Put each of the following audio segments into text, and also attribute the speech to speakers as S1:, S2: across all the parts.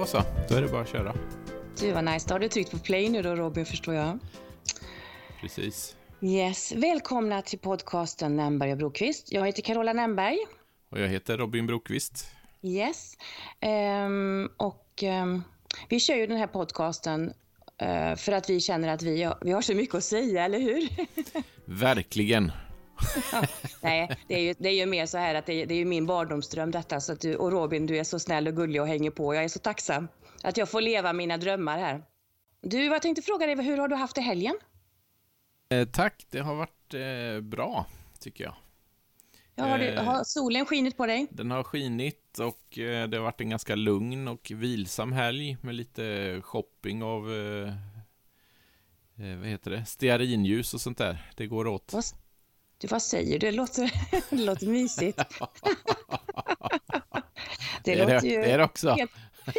S1: Då så, då är det bara att köra.
S2: Du vad nice. Då har du tryckt på play nu då Robin förstår jag.
S1: Precis.
S2: Yes. Välkomna till podcasten Nämberg och Brokvist. Jag heter Carola Nämberg.
S1: Och jag heter Robin Brokvist.
S2: Yes. Ehm, och ehm, vi kör ju den här podcasten eh, för att vi känner att vi, vi har så mycket att säga, eller hur?
S1: Verkligen.
S2: Nej, det är, ju, det är ju mer så här att det är, det är ju min barndomsdröm detta. Så att du, och Robin, du är så snäll och gullig och hänger på. Jag är så tacksam att jag får leva mina drömmar här. Du, jag tänkte fråga dig, hur har du haft det helgen?
S1: Eh, tack, det har varit eh, bra, tycker jag.
S2: Ja, har, du,
S1: Eh.
S2: har solen skinit på dig?
S1: Den har skinit och eh, det har varit en ganska lugn och vilsam helg med lite shopping av, eh, vad heter det, stearinljus och sånt där. Det går åt.
S2: Du, vad säger du? Det låter, det låter mysigt.
S1: Det är det, det är det också.
S2: helt-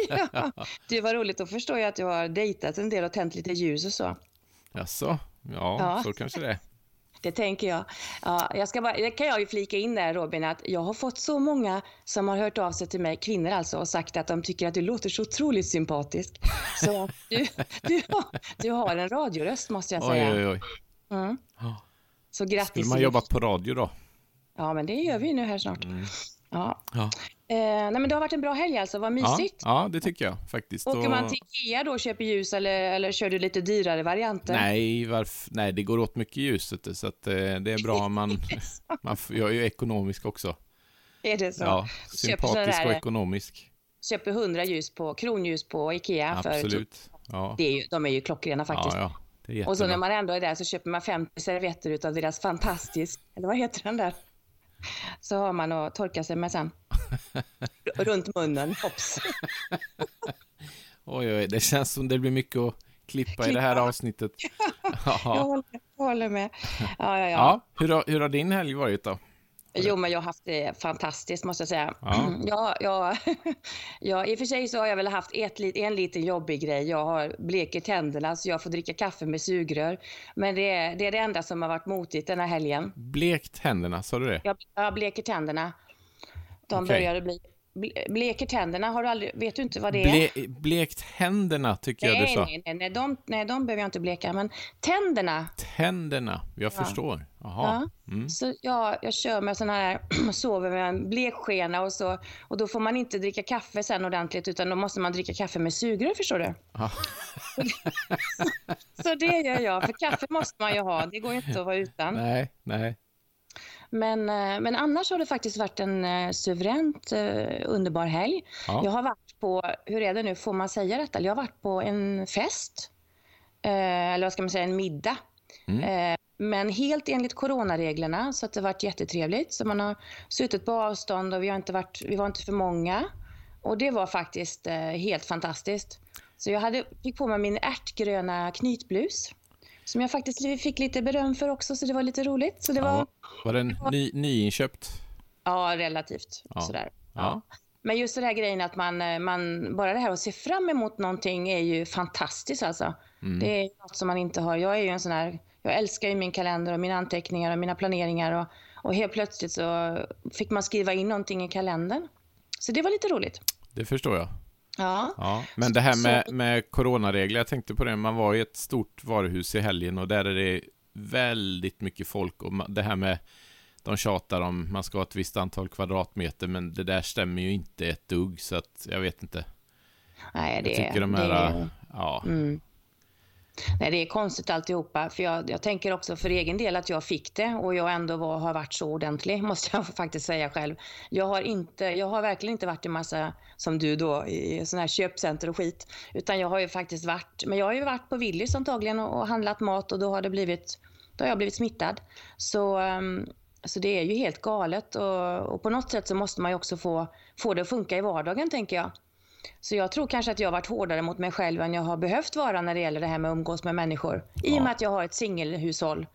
S2: ja. Du, vad roligt. Då förstår jag att du har dejtat en del och tänt lite ljus och så.
S1: Jaså? Ja,
S2: Ja.
S1: så kanske det är.
S2: Det tänker jag. Ja, jag ska bara, det kan jag ju flika in där Robin, att jag har fått så många som har hört av sig till mig, kvinnor alltså, och sagt att de tycker att du låter så otroligt sympatisk. Så du, du, har, du har en radioröst måste jag
S1: Oj,
S2: säga.
S1: oj, oj.
S2: Mm.
S1: Ja.
S2: Så grattis.
S1: Skulle man jobba på radio då?
S2: Ja, men det gör vi nu här snart.
S1: Mm.
S2: Ja.
S1: Ja.
S2: Eh, nej, men det har varit en bra helg alltså, vad
S1: Ja,
S2: mysigt.
S1: ja, det tycker jag faktiskt.
S2: Åker
S1: Och-
S2: man till Ikea då och köper ljus eller, eller kör du lite dyrare varianter?
S1: Nej, varf... Nej, det går åt mycket ljus, så att, eh, det är bra om man... man jag är ju ekonomisk också.
S2: Är det så?
S1: Ja, sympatisk och ekonomisk.
S2: Köper 100 ljus på, kronljus på Ikea. För,
S1: Absolut. Ja,
S2: det är ju, de är ju klockrena faktiskt.
S1: ja, ja.
S2: Och så när man ändå är där så köper man 50 servetter utav deras fantastisk, eller vad heter den där? Så har man att torka sig med sen. Runt munnen, hopps.
S1: Oj, oj, det känns som det blir mycket att klippa i det här
S2: Klippa.
S1: avsnittet.
S2: Jag
S1: Ja,
S2: håller, jag håller med. Ja, ja, ja.
S1: ja hur, har, hur har din helg varit då?
S2: Jo, men jag har haft det fantastiskt måste jag säga.
S1: Ja.
S2: Ja, ja, ja, I och för sig så har jag väl haft ett, en liten jobbig grej. Jag har bleker tänderna så jag får dricka kaffe med sugrör. Men det är det, är det enda som har varit motigt den här helgen.
S1: Blekt händerna, sa du det?
S2: Jag, jag bleker tänderna. De
S1: Okej.
S2: började bli... ble- Bleker tänderna, har du aldrig, vet du inte vad det är?
S1: Ble, blekt händerna, tycker jag du
S2: nej,
S1: sa.
S2: nej, nej, nej, de, nej, de behöver jag inte bleka. Men tänderna,
S1: Tänderna, jag
S2: Ja.
S1: förstår. Jaha. Mm.
S2: Så ja, jag kör med sån här, sover med en blekskena och så. Och då får man inte dricka kaffe sen ordentligt utan då måste man dricka kaffe med sugrör förstår du.
S1: Ja.
S2: Så det gör jag, för kaffe måste man ju ha. Det går inte att vara utan.
S1: Nej, nej.
S2: Men, eh, men annars har det faktiskt varit en eh, suveränt eh, underbar helg.
S1: Ja.
S2: Jag har varit på, hur är det nu, får man säga detta? Jag har varit på en fest. Eller vad ska man säga, en middag.
S1: Mm.
S2: Men helt enligt coronareglerna, så att det har varit jättetrevligt. Så man har suttit på avstånd och vi, har inte varit, vi var inte för många. Och det var faktiskt helt fantastiskt. Så jag hade, fick på mig min ärtgröna knytblus. Som jag faktiskt fick lite beröm för också, så det var lite roligt. Så det var,
S1: Ja. Var den ny, nyinköpt?
S2: ja, relativt
S1: Ja.
S2: sådär.
S1: Ja.
S2: Men just den här grejen att man, eh, man, bara det här att se fram emot någonting är ju fantastiskt alltså.
S1: Mm.
S2: Det är något som man inte har. Jag är ju en sån här, jag älskar ju min kalender och mina anteckningar och mina planeringar och, och helt plötsligt så fick man skriva in någonting i kalendern. Så det var lite roligt.
S1: Det förstår jag.
S2: Ja,
S1: Ja, men det här med, med coronaregler, jag tänkte på det, man var i ett stort varuhus i helgen och där är det väldigt mycket folk och det här med de tjatar om man ska ha ett visst antal kvadratmeter men det där stämmer ju inte ett dugg så att jag vet inte.
S2: nej det,
S1: Jag tycker de
S2: det
S1: här, ja,
S2: Mm. Nej, det är konstigt alltihopa. För jag, jag tänker också för egen del att jag fick det och jag ändå var, har varit så ordentlig, måste jag faktiskt säga själv. Jag har, inte, jag har verkligen inte varit i massa, som du då, i sådana här köpcenter och skit. Utan jag har ju faktiskt varit, men jag har ju varit på Willys antagligen och, och handlat mat och då har det blivit, då har jag blivit smittad. Så, ehm, så det är ju helt galet och, och på något sätt så måste man ju också få, få det att funka i vardagen tänker jag. Så jag tror kanske att jag har varit hårdare mot mig själv än jag har behövt vara när det gäller det här med att umgås med människor. I och
S1: Ja.
S2: med att jag har ett singelhushåll.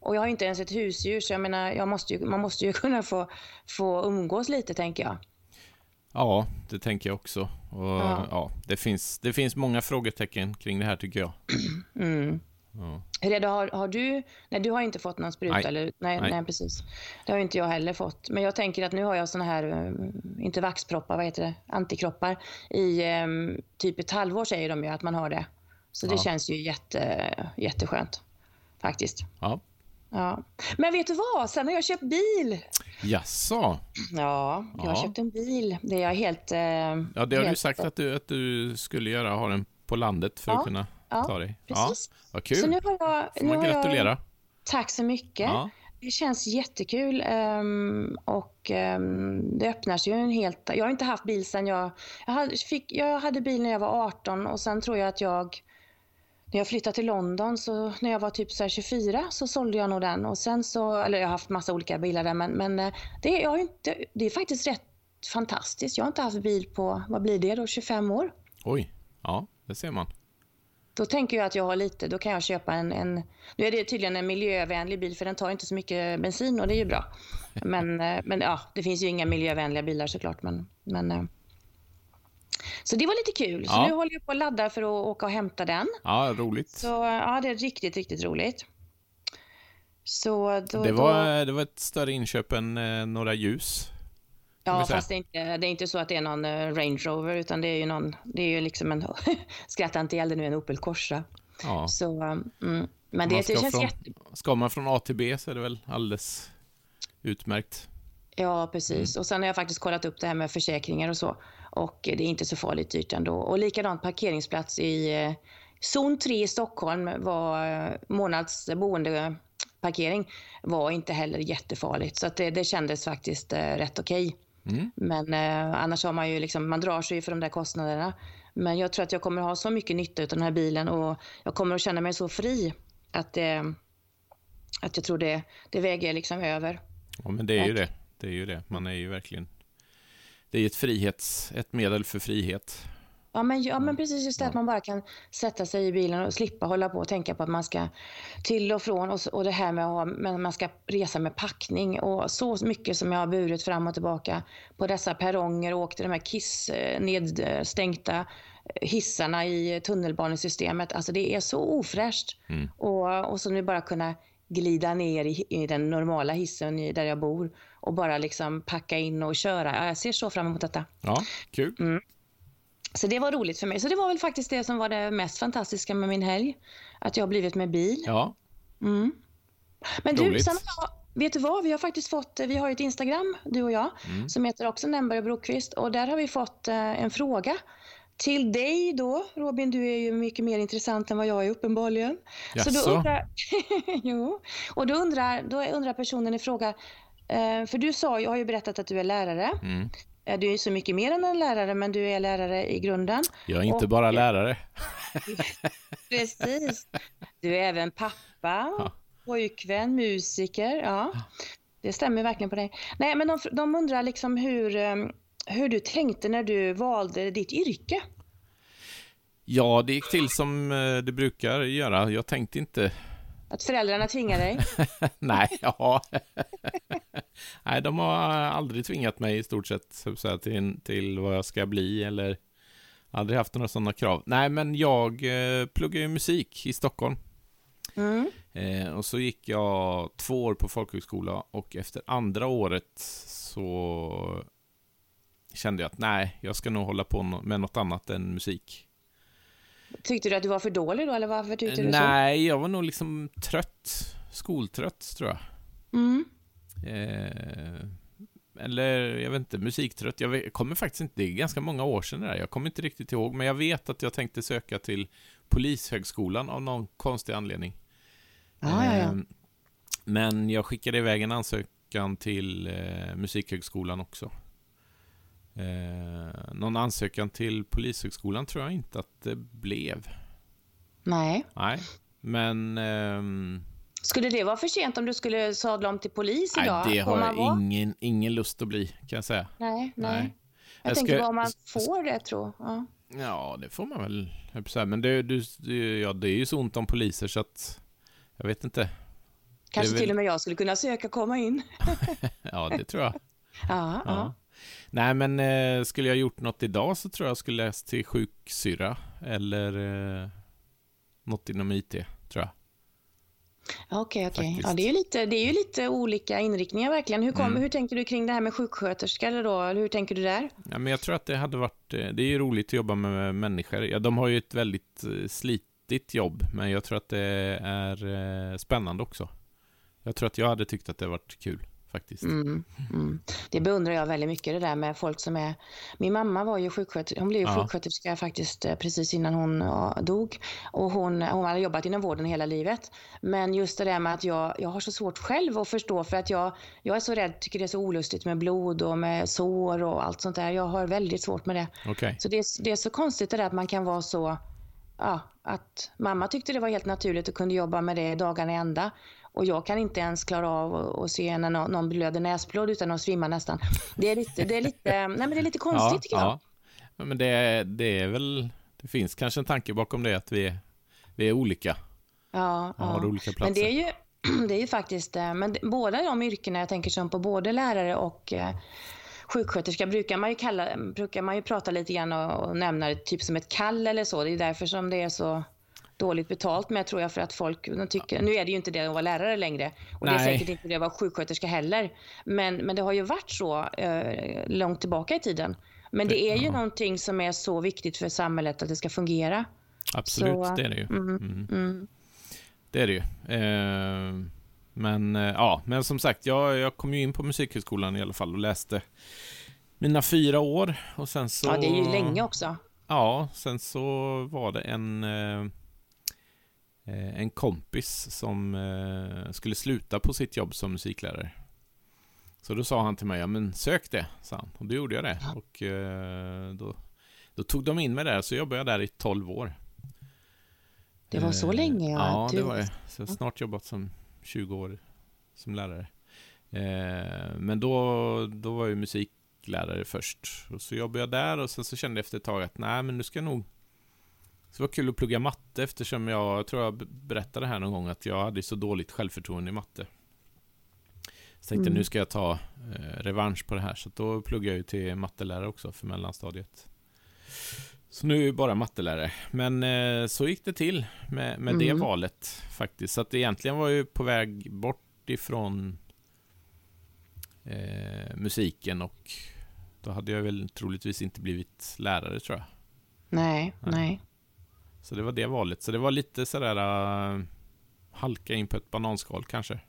S2: Och jag har inte ens ett husdjur, så jag menar, jag måste ju, man måste ju kunna få, få umgås lite, tänker jag.
S1: ja, det tänker jag också. Och, ja.
S2: Ja.
S1: det, finns, det finns många frågetecken kring det här tycker jag.
S2: Mm.
S1: Ja.
S2: Det, har, har du, nej du har inte fått någon spruta
S1: Nej.
S2: eller? Nej,
S1: Nej.
S2: nej. precis. Det har inte jag heller fått. Men jag tänker att nu har jag såna här, eh, inte vaxproppar, vad heter det, antikroppar i eh, typ ett halvår säger de ju att man har det. Så det
S1: Ja.
S2: känns ju jätte, jätteskönt faktiskt.
S1: ja.
S2: Ja. Men vet du vad? Sen har jag köpt bil.
S1: Jaså?
S2: Ja, jag har
S1: Ja.
S2: köpt en bil. Det är jag helt... Eh,
S1: Ja, det har du
S2: helt-
S1: sagt att du, att du skulle göra, ha den på landet för
S2: Ja,
S1: att kunna
S2: ja,
S1: ta dig.
S2: Precis.
S1: Ja, vad kul.
S2: Så nu har jag...
S1: får
S2: nu
S1: man
S2: har jag-
S1: gratulera.
S2: Tack så mycket.
S1: Ja.
S2: Det känns jättekul ehm, och ehm, det öppnas ju en helt... Jag har inte haft bil sedan jag... Jag hade, fick, jag hade bil när jag var 18 och sen tror jag att jag... När jag flyttade till London, så när jag var typ så här 24, så sålde jag nog den. Och sen så, eller jag har haft massa olika bilar där, men, men eh, det, är, jag inte, det är faktiskt rätt fantastiskt. Jag har inte haft bil på, vad blir det då, 25 år?
S1: Oj, ja, det ser man.
S2: Då tänker jag att jag har lite, då kan jag köpa en, en... Nu är det tydligen en miljövänlig bil för den tar inte så mycket bensin och det är ju bra. Men, eh, men ja, det finns ju inga miljövänliga bilar såklart. Men, men, eh. så det var lite kul. Så
S1: Ja.
S2: nu håller jag på och laddar för att åka och hämta den.
S1: Ja, roligt.
S2: Så ja, det är riktigt, riktigt roligt. Så då,
S1: det,
S2: då,
S1: var, det var ett större inköp än eh, några ljus.
S2: Ja, fast det är, inte, det är inte så att det är någon eh, Range Rover utan det är ju någon, det är ju liksom en, skratta inte ihjäl det nu, en Opel Corsa.
S1: Ja.
S2: Så, eh, mm. Men det, det känns
S1: från-
S2: jätte...
S1: Ska man från A till B så är det väl alldeles utmärkt.
S2: Ja, precis. Och sen har jag faktiskt kollat upp det här med försäkringar och så. Och det är inte så farligt dyrt ändå. Och likadant parkeringsplats i eh, zon 3 i Stockholm var eh, månads boendeparkering var inte heller jättefarligt. Så det, det kändes faktiskt eh, rätt okej.
S1: Mm.
S2: Men eh, annars har man ju liksom, man drar sig ju för de där kostnaderna. Men jag tror att jag kommer ha så mycket nytta av den här bilen och jag kommer att känna mig så fri att, eh, att jag tror det, det väger liksom över.
S1: Ja, men det är ju det. Det är ju det. Man är ju verkligen... Det är ett frihets... Ett medel för frihet.
S2: Ja men, ja, men precis just det att man bara kan sätta sig i bilen och slippa hålla på och tänka på att man ska till och från och, och det här med att ha, men man ska resa med packning och så mycket som jag har burit fram och tillbaka på dessa perronger och åkt i de här kiss eh, nedstänkta hissarna i tunnelbanesystemet. Alltså det är så ofräscht.
S1: Mm.
S2: Och, och så nu bara kunna glida ner i, i den normala hissen där jag bor och bara liksom packa in och köra. Ja, Jag ser så fram emot detta.
S1: Ja, kul.
S2: Mm. Så det var roligt för mig. Så det var väl faktiskt det som var det mest fantastiska med min helg. Att jag har blivit med bil.
S1: Ja,
S2: Mm. Men du,
S1: Roligt.
S2: sen har vet du vad? Vi har faktiskt fått, vi har ju ett Instagram, du och jag,
S1: Mm.
S2: som heter också Nämberg och Brokvist. Och där har vi fått eh, en fråga. Till dig då, Robin, du är ju mycket mer intressant än vad jag är uppenbarligen. Så då
S1: Jaså?
S2: undrar, jo. Och då undrar, då undrar personen i fråga, eh, för du sa, jag har ju berättat att du är lärare.
S1: Mm.
S2: Eh, Du är så mycket mer än en lärare, men du är lärare i grunden.
S1: Jag är inte
S2: Och-
S1: bara lärare.
S2: Precis. Du är även pappa, pojkvän, musiker. Ja, det stämmer verkligen på dig. Nej, men de, de undrar liksom hur, eh, hur du tänkte när du valde ditt yrke.
S1: Ja, det gick till som eh, det brukar göra. Jag tänkte inte...
S2: Att föräldrarna tvingar dig.
S1: Nej, ja. Nej, de har aldrig tvingat mig i stort sett så att säga, till, till vad jag ska bli eller aldrig haft några sådana krav. Nej, men jag eh, pluggar ju musik i Stockholm.
S2: Mm.
S1: Eh, och så gick jag två år på folkhögskola och efter andra året så kände jag att nej, jag ska nog hålla på med något annat än musik.
S2: Tyckte du att du var för dålig då, eller varför tyckte du
S1: nej, jag var nog liksom trött. Skoltrött, tror jag.
S2: så? Mm.
S1: Eh, eller, jag vet inte, musiktrött. Jag vet, kommer faktiskt inte, det är ganska många år sedan det där. Jag kommer inte riktigt ihåg, men jag vet att jag tänkte söka till Polishögskolan av någon konstig anledning.
S2: Ja, ja.
S1: Eh, Men jag skickade iväg en ansökan till eh, Musikhögskolan också. Eh, någon ansökan till Polishögskolan tror jag inte att det blev.
S2: Nej.
S1: Nej, men... ehm,
S2: Skulle det vara för sent om du skulle sadla om till polis
S1: nej,
S2: idag?
S1: det
S2: Får
S1: har jag ingen, ingen lust att bli, kan jag säga.
S2: Nej, nej.
S1: Nej.
S2: Jag,
S1: Jag
S2: tänker
S1: ska-
S2: vad man får det, tror ja.
S1: Ja, det får man väl, jag. Men det, du, det, ja, det är ju så ont om poliser så att... Jag vet inte.
S2: Kanske
S1: väl-
S2: till och med jag skulle kunna söka komma in.
S1: Ja, det tror jag.
S2: Ja, ja.
S1: Ja. Nej, men eh, skulle jag gjort något idag så tror jag skulle läst till sjuksyra eller eh, något inom IT, tror jag.
S2: Okej, okay, okej. Okay. Ja, det, är lite, det är ju lite olika inriktningar verkligen. Hur, kom, mm. hur tänker du kring det här med sjuksköterska eller då? Hur tänker du där?
S1: Ja, men jag tror att det hade varit, eh, det är ju roligt att jobba med människor. Ja, de har ju ett väldigt eh, slitigt jobb, men jag tror att det är eh, spännande också. Jag tror att jag hade tyckt att det varit kul faktiskt. Mm,
S2: mm. Det beundrar jag väldigt mycket, det där med folk som är... Min mamma var ju sjuksköterska, hon blev ju ja. sjuksköterska faktiskt eh, precis innan hon dog. Och hon, hon hade jobbat inom vården hela livet. Men just det där med att jag, jag har så svårt själv att förstå för att jag, jag är så rädd, tycker det är så olustigt med blod och med sår och allt sånt där. Jag har väldigt svårt med det.
S1: Okay.
S2: Så det är, det är så konstigt det där att man kan vara så ja, att mamma tyckte det var helt naturligt och kunde jobba med det dagarna i ända. Och jag kan inte ens klara av att se när någon blöder näsblod utan att svimma nästan. Det är lite, det är lite, nej men det är lite konstigt ja, tycker jag.
S1: Ja. Men det, det är väl, det finns kanske en tanke bakom det att vi är, vi är olika.
S2: Ja, ja.
S1: Har olika platser.
S2: Men det är ju, det är ju faktiskt, eh, men båda de yrkena jag tänker som på både lärare och eh, sjuksköterska brukar man ju, kalla, brukar man ju prata lite grann och, och nämna det typ som ett kall eller så. Det är därför som det är så dåligt betalt med tror jag för att folk de tycker, nu är det ju inte det att vara lärare längre och Nej. det är säkert inte det att vara sjuksköterska heller. Men, men det har ju varit så eh, långt tillbaka i tiden. Men det är ju ja. någonting som är så viktigt för samhället att det ska fungera.
S1: Absolut, så, det är det ju. Mm, mm. Mm. Det är det ju. Eh, men eh, ja, men som sagt, jag, jag kom ju in på Musikhögskolan i alla fall och läste mina fyra år och sen så...
S2: Ja, det är ju länge också.
S1: Ja, sen så var det en eh, en kompis som eh, skulle sluta på sitt jobb som musiklärare. Så då sa han till mig, ja men sök det, sa han. Och då gjorde jag det. Och eh, då, då tog de in mig där, så jobbade jag där i 12 år.
S2: Det var så länge?
S1: Ja, ja det var det. Så jag har snart jobbat som 20 år som lärare. Men då, då var jag musiklärare först. Och så jobbade jag där och sen så kände jag efter ett tag att nej, men nu ska jag nog så det var kul att plugga matte eftersom jag, jag tror jag berättade här någon gång att jag hade så dåligt självförtroende i matte. Så tänkte mm. nu ska jag ta eh, revansch på det här. Så då pluggade jag till mattelärare också för mellanstadiet. Så nu är jag bara mattelärare. Men eh, så gick det till med, med mm. det valet faktiskt. Så att egentligen var jag ju på väg bort ifrån eh, musiken och då hade jag väl troligtvis inte blivit lärare tror jag.
S2: Nej, nej. nej.
S1: Så det var det valet. Så det var lite sådär uh, halka in på ett bananskal kanske.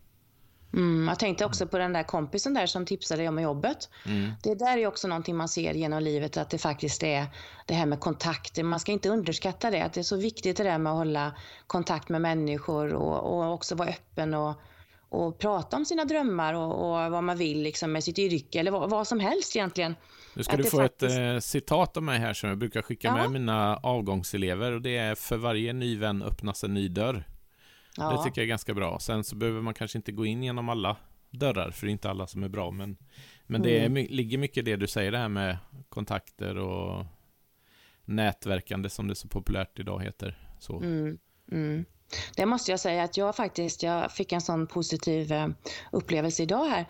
S2: Mm, jag tänkte också på den där kompisen där som tipsade om jobbet. Mm. Det där är också någonting man ser genom livet, att det faktiskt är det här med kontakter. Man ska inte underskatta det, att det är så viktigt det där med att hålla kontakt med människor och, och också vara öppen och, och prata om sina drömmar och, och vad man vill liksom med sitt yrke eller vad, vad som helst egentligen.
S1: Nu ska du få faktiskt... ett eh, citat av mig här som jag brukar skicka ja. med mina avgångselever och det är för varje ny vän öppnas en ny dörr. Ja. Det tycker jag är ganska bra. Sen så behöver man kanske inte gå in genom alla dörrar, för det är inte alla som är bra, men, men det är, mm. ligger mycket i det du säger, det här med kontakter och nätverkande som det så populärt idag heter. Så.
S2: Mm. Mm. Det måste jag säga att jag faktiskt, jag fick en sån positiv eh, upplevelse idag här.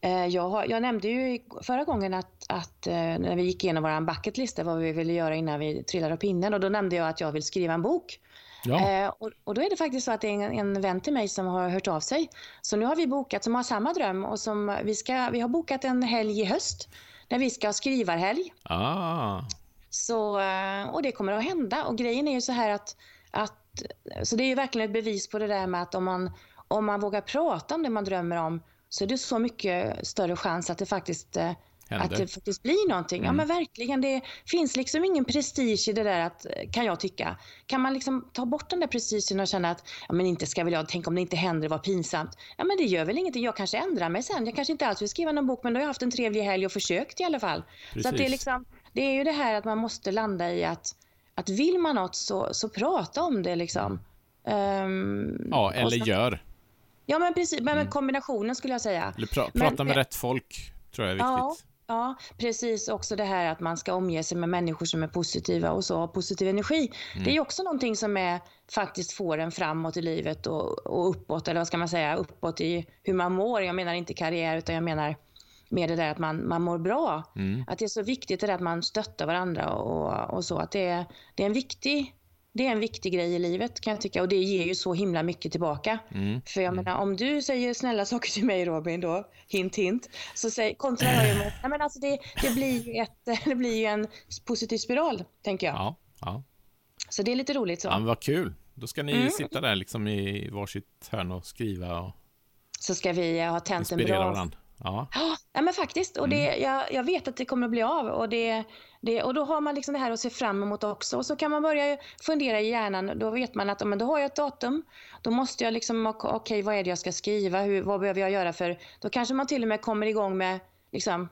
S2: Eh, jag, har, jag, nämnde ju förra gången att, att eh, när vi gick igenom vår bucketlista vad vi ville göra innan vi trillade av pinnen och då nämnde jag att jag vill skriva en bok. Ja. Eh, och, och, då är det faktiskt så att det är en, en vän till mig som har hört av sig. Så nu har vi bokat, som har samma dröm och som vi, ska, vi har bokat en helg i höst när vi ska ha skrivarhelg.
S1: Ah.
S2: Så, och det kommer att hända och grejen är ju så här att, att så det är ju verkligen ett bevis på det där med att om man, om man vågar prata om det man drömmer om så är det så mycket större chans att det faktiskt eh, att det faktiskt blir någonting. Mm. Ja men verkligen, det finns liksom ingen prestige i det där att, kan jag tycka. Kan man liksom ta bort den där prestigen och känna att, ja men inte ska väl jag, tänk om det inte händer, vad pinsamt. Ja men det gör väl ingenting, jag kanske ändrar mig sen. Jag kanske inte alls vill skriva någon bok men då har jag haft en trevlig helg och försökt i alla fall. Precis. Så det är liksom, det är ju det här att man måste landa i att, att vill man något så, så prata om det liksom.
S1: Um, ja, eller så, gör.
S2: Ja, men precis. Men mm. kombinationen skulle jag säga.
S1: Eller pra prata men, med rätt folk, tror jag är viktigt.
S2: Ja, ja, precis. Också det här att man ska omge sig med människor som är positiva och så har positiv energi. Mm. Det är också någonting som är, faktiskt får en framåt i livet och, och uppåt, eller vad ska man säga, uppåt i hur man mår. Jag menar inte karriär, utan jag menar med det där att man, man mår bra. Mm. Att det är så viktigt det där att man stöttar varandra och, och så. Att det är, det är en viktig det är en viktig grej i livet kan jag tycka och det ger ju så himla mycket tillbaka.
S1: Mm.
S2: För jag menar om du säger snälla saker till mig Robin då, hint hint, så säger, kontrar jag ju med, nej men alltså det, det, blir ju ett, det blir ju en positiv spiral, tänker jag.
S1: Ja, ja.
S2: Så det är lite roligt så.
S1: ja men vad kul. Då ska ni
S2: Mm.
S1: sitta där liksom i varsitt hörn och skriva och
S2: Så ska vi ha tänt en bra
S1: varandra.
S2: Ja, Ja, men faktiskt. Och det,
S1: Mm.
S2: jag, jag vet att det kommer att bli av. Och, det, det, och då har man liksom det här att se fram emot också. Och så kan man börja fundera i hjärnan. Då vet man att men då har jag ett datum. Då måste jag liksom, ok- okej vad är det jag ska skriva? Hur, vad behöver jag göra? För då kanske man till och med kommer igång med liksom,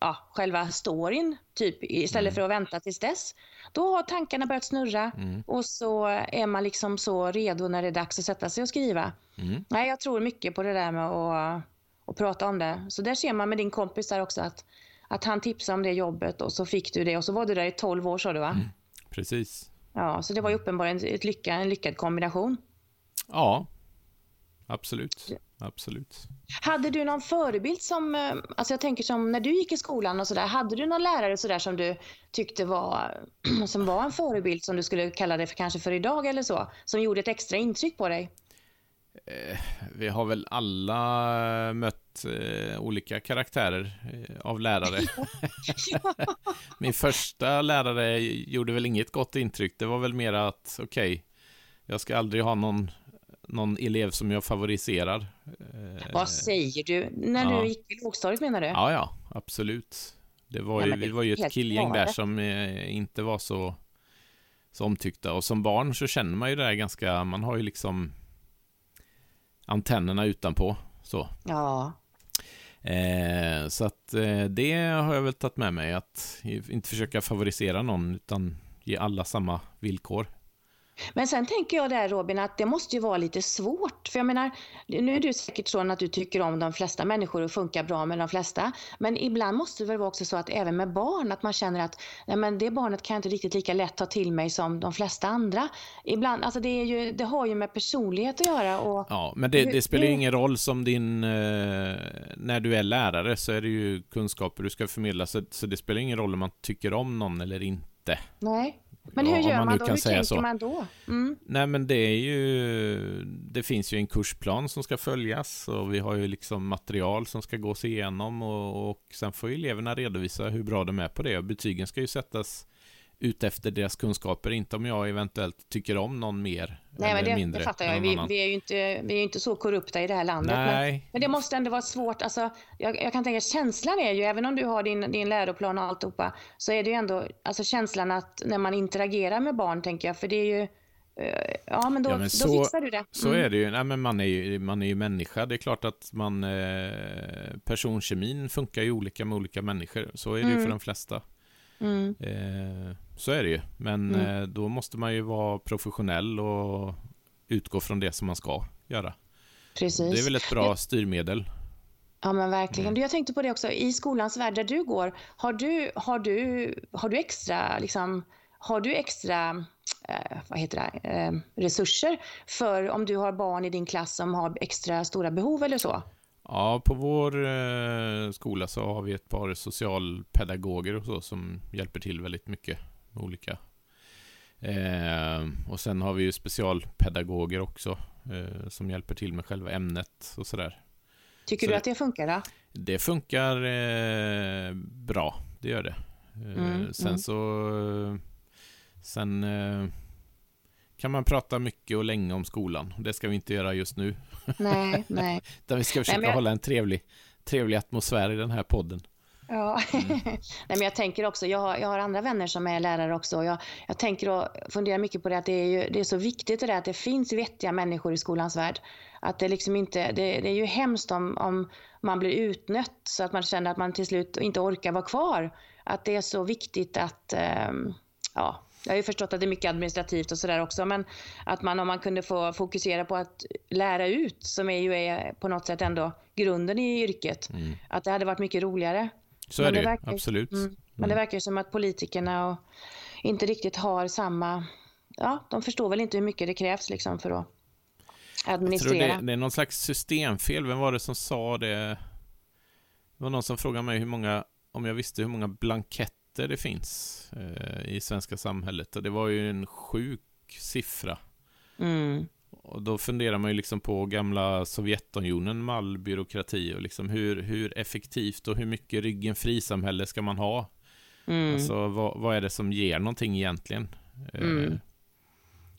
S2: ja, själva storyn, typ, istället för att vänta tills dess. Då har tankarna börjat snurra
S1: Mm.
S2: och så är man liksom så redo när det är dags att sätta sig och skriva.
S1: Mm.
S2: Nej, jag tror mycket på det där med att, att prata om det. Så där ser man med din kompis där också att, att han tipsade om det jobbet och så fick du det och så var du där i 12 år sa du va?
S1: precis.
S2: Ja, så det var ju uppenbarligen ett lycka, en lyckad kombination.
S1: Ja, absolut. Absolut.
S2: Hade du någon förebild som, eh, alltså jag tänker som när du gick i skolan och sådär, hade du någon lärare sådär som du tyckte var, som var en förebild som du skulle kalla det för kanske för idag eller så, som gjorde ett extra intryck på dig?
S1: Vi har väl alla mött eh, olika karaktärer eh, av lärare. Min första lärare gjorde väl inget gott intryck. Det var väl mer att, okej, jag ska aldrig ha någon, någon elev som jag favoriserar. Eh,
S2: Vad säger du? När
S1: ja.
S2: du gick i lågstadiet menar du?
S1: Ja, ja, absolut. Det var
S2: Ja,
S1: ju,
S2: men det
S1: vi var ju ett killgäng där som eh, inte var så, så omtyckta. Och som barn så känner man ju det där ganska, man har ju liksom antennerna utanpå. Så.
S2: Ja.
S1: Eh, så att eh, det har jag väl tagit med mig, att inte försöka favorisera någon, utan ge alla samma villkor.
S2: Men sen tänker jag där Robin att det måste ju vara lite svårt. För jag menar, nu är du säkert så att du tycker om de flesta människor och funkar bra med de flesta. Men ibland måste det väl vara också så att även med barn att man känner att nej men det barnet kan jag inte riktigt lika lätt ta till mig som de flesta andra. Ibland, alltså det, är ju, det har ju med personlighet att göra. Och,
S1: Ja, men det, det spelar ju ingen roll som din... Eh, när du är lärare så är det ju kunskaper du ska förmedla, så, så det spelar ingen roll om man tycker om någon eller inte.
S2: nej. Men hur gör
S1: man
S2: man, då?
S1: kan
S2: Hur
S1: säga
S2: tänker
S1: så.
S2: man då? Mm.
S1: Nej, men det är ju... Det finns ju en kursplan som ska följas och vi har ju liksom material som ska gås igenom och, och sen får ju eleverna redovisa hur bra de är på det och betygen ska ju sättas ut efter deras kunskaper, inte om jag eventuellt tycker om någon mer
S2: Nej,
S1: eller
S2: men det,
S1: mindre.
S2: det fattar jag. Vi, vi, är ju inte, vi är ju inte så korrupta i det här landet. Men,
S1: Nej,
S2: Men det måste ändå vara svårt. Alltså, jag, jag kan tänka känslan är ju, även om du har din, din läroplan och alltihopa, så är det ju ändå alltså känslan att när man interagerar med barn, tänker jag, för det är ju, eh, ja men då,
S1: Ja, men
S2: då
S1: så-
S2: fixar du det.
S1: Så
S2: Mm.
S1: är det ju. Nej, men man är ju, man är ju människa. Det är klart att man, eh, personkemin funkar ju olika med olika människor. Så är det ju
S2: Mm.
S1: för de flesta.
S2: Mm.
S1: Eh, så är det ju. Men
S2: Mm.
S1: eh, då måste man ju vara professionell och utgå från det som man ska göra.
S2: Precis.
S1: Det är väl ett bra styrmedel.
S2: Ja men verkligen.
S1: Mm.
S2: Jag tänkte på det också, i skolans värld där du går, har du, har du, har du extra, liksom, har du extra eh, vad heter det, eh, resurser för om du har barn i din klass som har extra stora behov eller så?
S1: Ja, på vår eh, skola så har vi ett par socialpedagoger och så som hjälper till väldigt mycket med olika. Eh, och sen har vi ju specialpedagoger också eh, som hjälper till med själva ämnet och sådär.
S2: Tycker
S1: Så
S2: du att det funkar? Då?
S1: Det funkar eh, bra, det gör det. Eh,
S2: Mm,
S1: sen
S2: mm.
S1: så... Sen eh, kan man prata mycket och länge om skolan. Det ska vi inte göra just nu.
S2: Nej, nej.
S1: Utan vi ska försöka
S2: men jag-
S1: hålla en trevlig, trevlig atmosfär i den här podden.
S2: Ja.
S1: Mm.
S2: Nej, men jag tänker också, jag har, jag har andra vänner som är lärare också. Jag, jag tänker och funderar mycket på det att det är, ju, det är så viktigt det där att det finns vettiga människor i skolans värld. Att det liksom inte, det, det är ju hemskt om, om man blir utnött så att man känner att man till slut inte orkar vara kvar. Att det är så viktigt att, ehm, ja, jag har ju förstått att det är mycket administrativt och sådär också, men att man om man kunde få fokusera på att lära ut, som är ju är på något sätt ändå grunden i yrket,
S1: Mm.
S2: att det hade varit mycket roligare.
S1: Så
S2: Men
S1: är det,
S2: det verkar-
S1: absolut.
S2: Mm. Men det verkar som att politikerna och inte riktigt har samma... Ja, de förstår väl inte hur mycket det krävs liksom för att
S1: Jag tror
S2: administrera.
S1: det, det är någon slags systemfel. Vem var det som sa det? Det var någon som frågade mig hur många, om jag visste hur många blanketter det finns eh, i svenska samhället. Och det var ju en sjuk siffra.
S2: Mm.
S1: Och då funderar man ju liksom på gamla Sovjetunionen med all byråkrati och liksom hur, hur effektivt och hur mycket ryggen fri-samhälle ska man ha?
S2: Mm.
S1: Alltså vad, vad är det som ger någonting egentligen? Eh,
S2: Mm.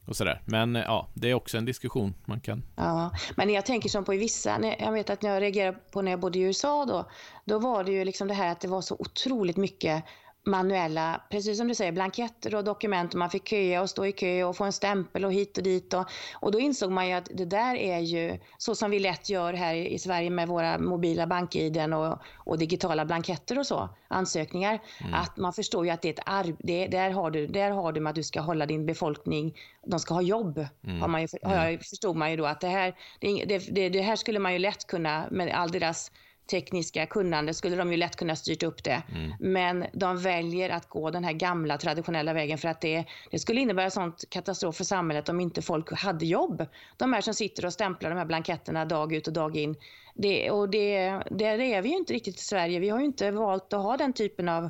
S1: och sådär. Men eh, ja, det är också en diskussion man kan...
S2: Ja, men jag tänker som på i vissa, jag vet att när jag reagerade på när jag bodde i USA då, då var det ju liksom det här att det var så otroligt mycket manuella, precis som du säger, blanketter och dokument och man fick köa och stå i kö och få en stämpel och hit och dit och, och då insåg man ju att det där är ju så som vi lätt gör här i Sverige med våra mobila bank-iden och, och digitala blanketter och så, ansökningar, att man förstår ju att det är ett arv, det, där, har du, där har du med att du ska hålla din befolkning, de ska ha jobb, har man ju, har jag, förstod man ju då att det här, det, det, det här skulle man ju lätt kunna, med all deras tekniska kunnande skulle de ju lätt kunna styrt upp det. Men de väljer att gå den här gamla traditionella vägen för att det, det skulle innebära sånt katastrof för samhället om inte folk hade jobb. De här som sitter och stämplar de här blanketterna dag ut och dag in. Det, och det, där är vi ju inte riktigt i Sverige. Vi har ju inte valt att ha den typen av,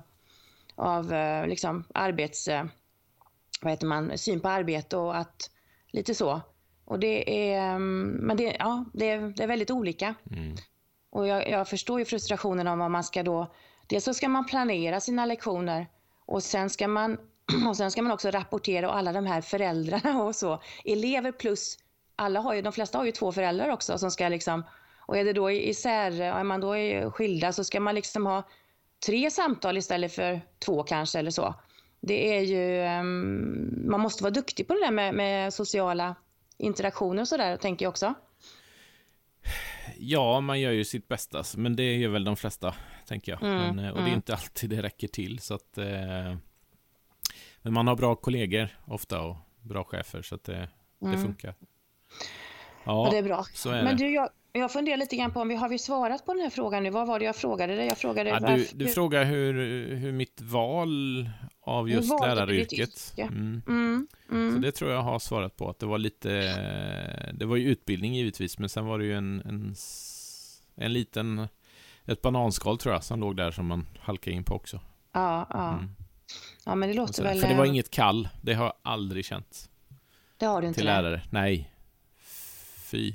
S2: av eh, liksom arbets... eh, Vad heter man? Syn på arbete och att lite så. Och det är, mm, men det, ja, det, är, det är väldigt olika.
S1: Mm.
S2: Och jag, jag förstår ju frustrationen om vad man ska då... Dels så ska man planera sina lektioner och sen ska man, och sen ska man också rapportera och alla de här föräldrarna och så. Elever plus, alla har ju, de flesta har ju två föräldrar också som ska liksom... Och är det då isär, är man då skilda så ska man liksom ha tre samtal istället för två kanske eller så. Det är ju, ehm, man måste vara duktig på det där med, med sociala interaktioner och sådär, tänker jag också.
S1: Ja, man gör ju sitt bästa, men det gör väl de flesta, tänker jag.
S2: Mm,
S1: men, eh, och det är
S2: mm.
S1: inte alltid det räcker till, så att... Eh, men man har bra kollegor ofta och bra chefer, så att det, det
S2: Mm.
S1: funkar.
S2: Ja,
S1: Ja,
S2: det är bra.
S1: är
S2: Men
S1: det.
S2: du, jag, jag funderar lite grann på om vi har vi svarat på den här frågan nu. Vad var det jag frågade dig? Jag frågade
S1: Ja, du,
S2: varför-
S1: du frågar hur, hur mitt val av just
S2: du ditt
S1: läraryrket.
S2: yrke?
S1: Mm.
S2: Mm, mm.
S1: Så det tror jag har svarat på, att det var lite... Det var ju utbildning givetvis, men sen var det ju en, en, en liten... Ett bananskal tror jag, som låg där som man halkade in på också.
S2: Ja, ja.
S1: Mm.
S2: ja, men det låter
S1: så-
S2: väl...
S1: För det var
S2: eh,
S1: inget kall, det har jag aldrig känt
S2: Det har du inte.
S1: till lärare. Nej. Fy.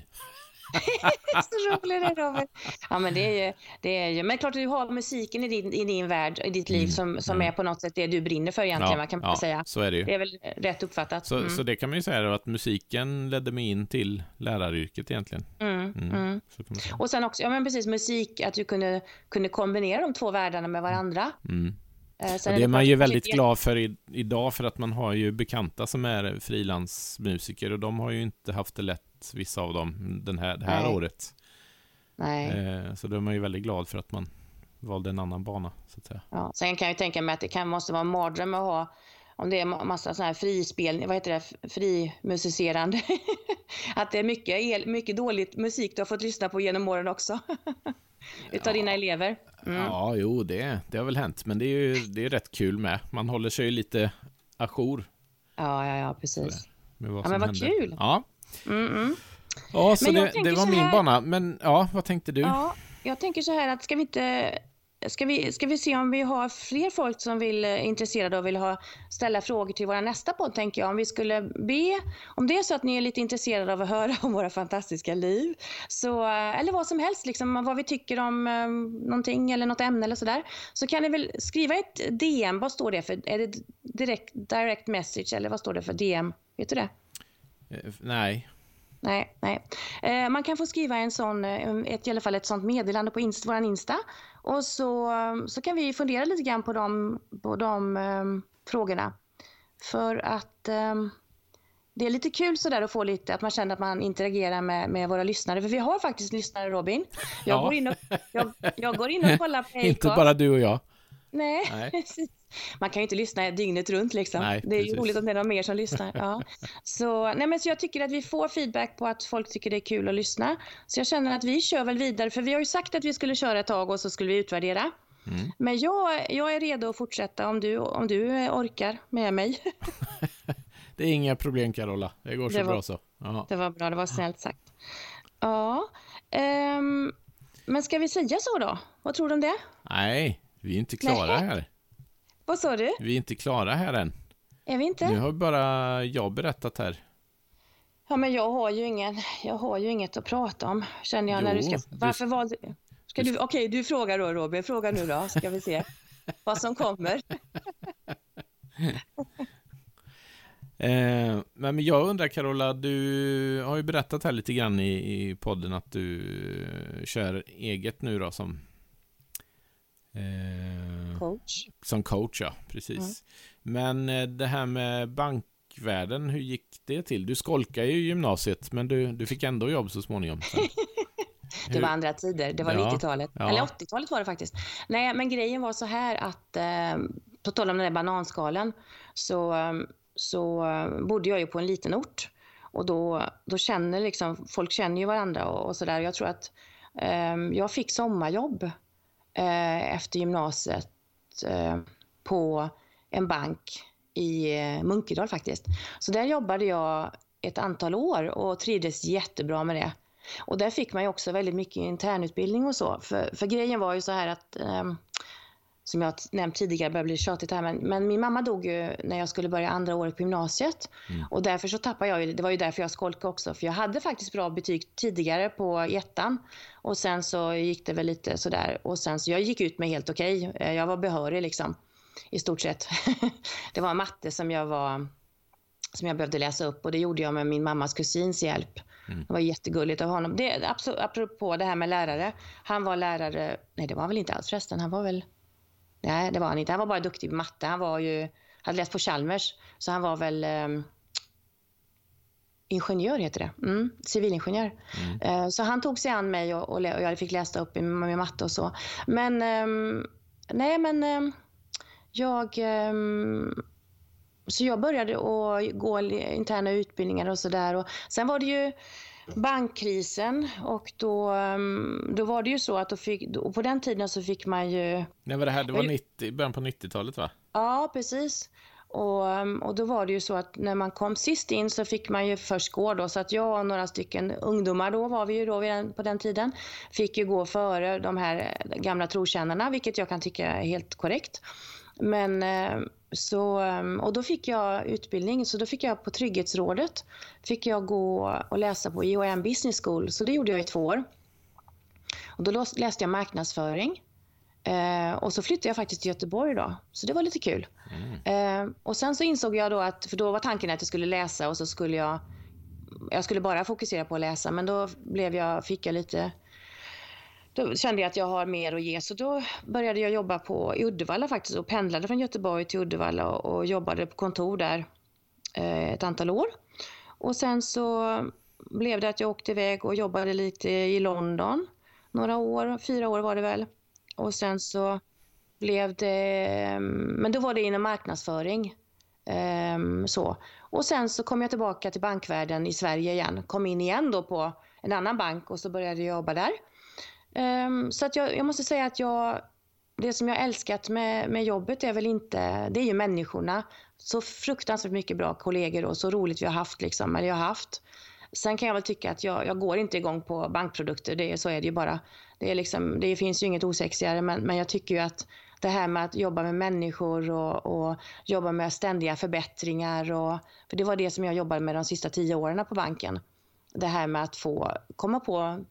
S2: så rolig det är, Robert. Ja, men det är ju... Det är ju men klart du har musiken i din, i din värld, i ditt liv,
S1: Mm,
S2: som, som
S1: mm.
S2: är på något sätt det du brinner för egentligen, va, kan man
S1: ja,
S2: säga.
S1: så är det ju.
S2: Det är väl rätt uppfattat?
S1: Så,
S2: mm.
S1: så det kan man ju säga då, att musiken ledde mig in till läraryrket egentligen.
S2: Mm,
S1: Mm.
S2: mm. Och sen också, ja men precis, musik, att du kunde, kunde kombinera de två världarna med varandra. Eh, är
S1: det är man ju väldigt glad för i, idag för att man har ju bekanta som är frilansmusiker och de har ju inte haft det lätt, vissa av dem, den här, det här
S2: Nej.
S1: året.
S2: Nej.
S1: Eh, så då är man ju väldigt glad för att man valde en annan bana, så att säga.
S2: Ja, sen kan jag ju tänka mig att det kan, måste vara en mardröm att ha om det är ma- massa sån här frispelning, vad heter det, frimusicerande. att det är mycket, el, mycket dåligt musik du har fått lyssna på genom åren också. Utav dina elever. Mm.
S1: Ja, jo, det, det har väl hänt, men det är ju det är rätt kul med. Man håller sig ju lite ajour
S2: Ja, ja, ja, precis. Ja, men vad
S1: händer.
S2: kul.
S1: Ja,
S2: Mm, mm.
S1: ja så det, det var
S2: så
S1: min
S2: här-
S1: bana. Men ja, vad tänkte du?
S2: Ja, jag tänker så här att ska vi inte Ska vi, ska vi se om vi har fler folk som vill eh, intresserade och vill ha, ställa frågor till vår nästa podd, tänker jag. Om vi skulle be, om det är så att ni är lite intresserade av att höra om våra fantastiska liv, så, eh, eller vad som helst, liksom, vad vi tycker om eh, någonting eller något ämne eller sådär, så kan ni väl skriva ett DM. Vad står det för? Är det direkt, direct message eller vad står det för DM? Vet du det?
S1: Eh, Nej.
S2: Nej, nej. Eh, man kan få skriva en sån, eh, ett, i alla fall ett sånt meddelande på Insta, våran Insta. Och så, så kan vi fundera lite grann på de, på de eh, frågorna. För att eh, det är lite kul sådär att få lite, att man känner att man interagerar med, med våra lyssnare. För vi har faktiskt lyssnare Robin. Jag,
S1: Ja.
S2: går, in och, jag, jag går in och kollar på
S1: Inte
S2: Acast.
S1: bara du och jag.
S2: Nej,
S1: Nej.
S2: Man kan ju inte lyssna dygnet runt liksom.
S1: Nej,
S2: det är ju
S1: precis.
S2: roligt om det är någon mer som lyssnar. Ja. Så, nej, men så jag tycker att vi får feedback på att folk tycker det är kul att lyssna. Så jag känner att vi kör väl vidare, för vi har ju sagt att vi skulle köra ett tag och så skulle vi utvärdera.
S1: Mm.
S2: Men jag, jag är redo att fortsätta om du, om du orkar med mig.
S1: Det är inga problem Carola. Det går så
S2: Det var-
S1: bra så. Ja.
S2: Det var bra, det var snällt sagt. Ja, ehm, men ska vi säga så då? Vad tror du om det?
S1: Nej, vi är inte klara
S2: Nej.
S1: här.
S2: Vad sa du?
S1: Vi är inte klara här än.
S2: Är vi inte?
S1: Nu har bara jag berättat här.
S2: Ja, men jag har ju, ingen, jag har ju inget att prata om, känner jag.
S1: Jo,
S2: när du ska,
S1: du-
S2: varför valde... Ska du, okej, du frågar då Robin. Fråga nu då, ska vi se vad som kommer.
S1: Eh, men jag undrar Carola, du har ju berättat här lite grann i, i podden att du eh, kör eget nu då som eh,
S2: Coach.
S1: som coach, ja, precis. Men eh, det här med bankvärlden, hur gick det till? Du skolkade ju gymnasiet, men du, du fick ändå jobb så småningom.
S2: Det var andra tider, det var
S1: Ja,
S2: 90-talet.
S1: ja.
S2: Eller 80-talet var det faktiskt. Nej, men grejen var så här att, eh, på tal om den där bananskalen, så, så bodde jag ju på en liten ort. Och då, då känner liksom, folk känner ju varandra och, och sådär. Jag tror att eh, jag fick sommarjobb eh, efter gymnasiet eh, på en bank i eh, Munkedal faktiskt. Så där jobbade jag ett antal år och trivdes jättebra med det. Och där fick man ju också väldigt mycket internutbildning och så. För, för grejen var ju så här att, ehm, som jag nämnt tidigare, börjar bli tjatigt här, men, men min mamma dog ju när jag skulle börja andra året på gymnasiet. Och därför så tappade jag ju, det var ju därför jag skolkade också, för jag hade faktiskt bra betyg tidigare på ettan. Och sen så gick det väl lite sådär. Och sen så, jag gick ut med helt okej. Eh, Jag var behörig liksom, i stort sett. det var matte som jag var som jag behövde läsa upp och det gjorde jag med min mammas kusins hjälp. Det var jättegulligt av honom. Det, apropå det här med lärare. Han var lärare, nej det var han väl inte alls förresten. Han var väl, nej det var han inte. Han var bara duktig på matte. Han var ju, hade läst på Chalmers. Så han var väl ehm, ingenjör heter det. Mm, civilingenjör. Eh, så han tog sig an mig och, och, jag fick läsa upp i- med matte och så. Men, ehm, nej men ehm, jag så jag började att gå interna utbildningar och sådär. Sen var det ju bankkrisen och då, ehm, då var det ju så att då fick, och på den tiden så fick man ju
S1: Nej, var det här, det var
S2: Jag-
S1: 90, början på 90-talet va?
S2: Ja, precis. Och, ehm, och då var det ju så att när man kom sist in så fick man ju först gå då. Så att jag och några stycken ungdomar då var vi ju då på den tiden. Fick ju gå före de här gamla trotjänarna, vilket jag kan tycka är helt korrekt. Men eh, så, ehm, och då fick jag utbildning, så då fick jag på Trygghetsrådet fick jag gå och läsa på IOM Business School, så det gjorde jag i två år. Och då läste jag marknadsföring. Eh, och så flyttade jag faktiskt till Göteborg då, så det var lite kul. Eh, och sen så insåg jag då att, för då var tanken att jag skulle läsa och så skulle jag, jag skulle bara fokusera på att läsa, men då blev jag, fick jag lite, då kände jag att jag har mer att ge, så då började jag jobba på, i Uddevalla faktiskt och pendlade från Göteborg till Uddevalla och, och jobbade på kontor där eh, ett antal år. Och sen så blev det att jag åkte iväg och jobbade lite i London några år, fyra år var det väl. Och sen så blev det, men då var det inom marknadsföring. Ehm, så. Och sen så kom jag tillbaka till bankvärlden i Sverige igen. Kom in igen då på en annan bank och så började jag jobba där. Um, så att jag, jag måste säga att jag, det som jag älskat med, med jobbet är väl inte, det är ju människorna. Så fruktansvärt mycket bra kollegor och så roligt vi har haft liksom, eller jag har haft. Sen kan jag väl tycka att jag, jag går inte igång på bankprodukter, det, så är det ju bara. Det, är liksom, det finns ju inget osexigare, men, men jag tycker ju att det här med att jobba med människor och, och jobba med ständiga förbättringar. Och, för det var det som jag jobbade med de sista tio åren på banken. Det här med att få komma på,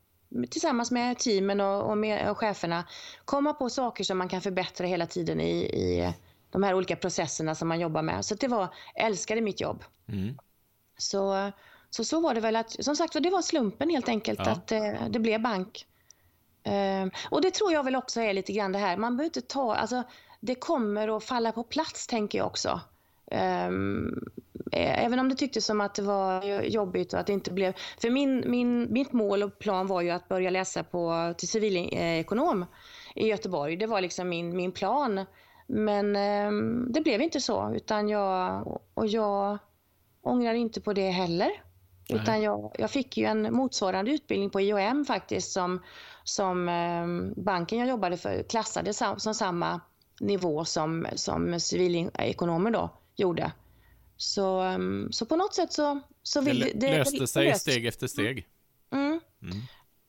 S2: tillsammans med teamen och, och, med, och cheferna, komma på saker som man kan förbättra hela tiden i, i de här olika processerna som man jobbar med. Så det var, jag älskade mitt jobb.
S1: Mm.
S2: Så, så så var det väl att, som sagt det var slumpen helt enkelt
S1: Ja.
S2: att det, det blev bank. Ehm, och det tror jag väl också är lite grann det här, man behöver inte ta, alltså det kommer att falla på plats tänker jag också. Eh, även om det tycktes som att det var jobbigt och att det inte blev, för min, min, mitt mål och plan var ju att börja läsa på, till civilekonom i Göteborg. Det var liksom min, min plan. Men ehm, det blev inte så, utan jag, och jag ångrar inte på det heller.
S1: Nej.
S2: Utan jag, jag fick ju en motsvarande utbildning på IOM faktiskt som, som eh, banken jag jobbade för klassade sam, som samma nivå som, som civilekonomer då gjorde. Så, eh, så på något sätt så, så
S1: Det,
S2: vill
S1: lö- löste sig
S2: löste
S1: steg efter steg.
S2: Mm.
S1: Mm.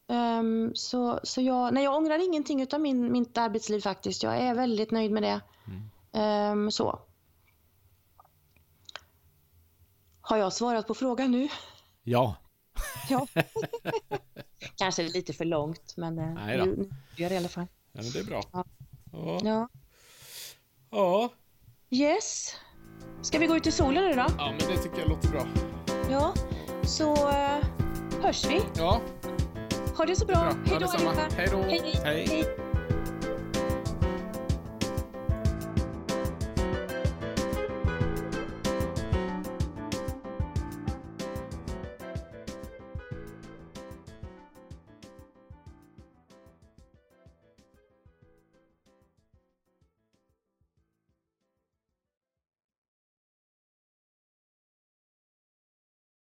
S2: Ehm, så, så jag, nej, jag ångrar ingenting av min, mitt arbetsliv faktiskt. Jag är väldigt nöjd med det. Ehm, så. Har jag svarat på frågan nu?
S1: Ja.
S2: Ja. Kanske lite för långt, men eh,
S1: Nej då.
S2: nu, nu gör det i alla fall.
S1: ja men det är bra.
S2: Ja.
S1: Ja.
S2: ja. Yes. Ska vi gå ut i solen nu då?
S1: Ja, men det tycker jag låter bra.
S2: Ja. Så eh, hörs vi.
S1: Ja,
S2: Ha det så bra.
S1: bra.
S2: Hej då allihopa.
S1: Hej då. Hej.
S2: Hej.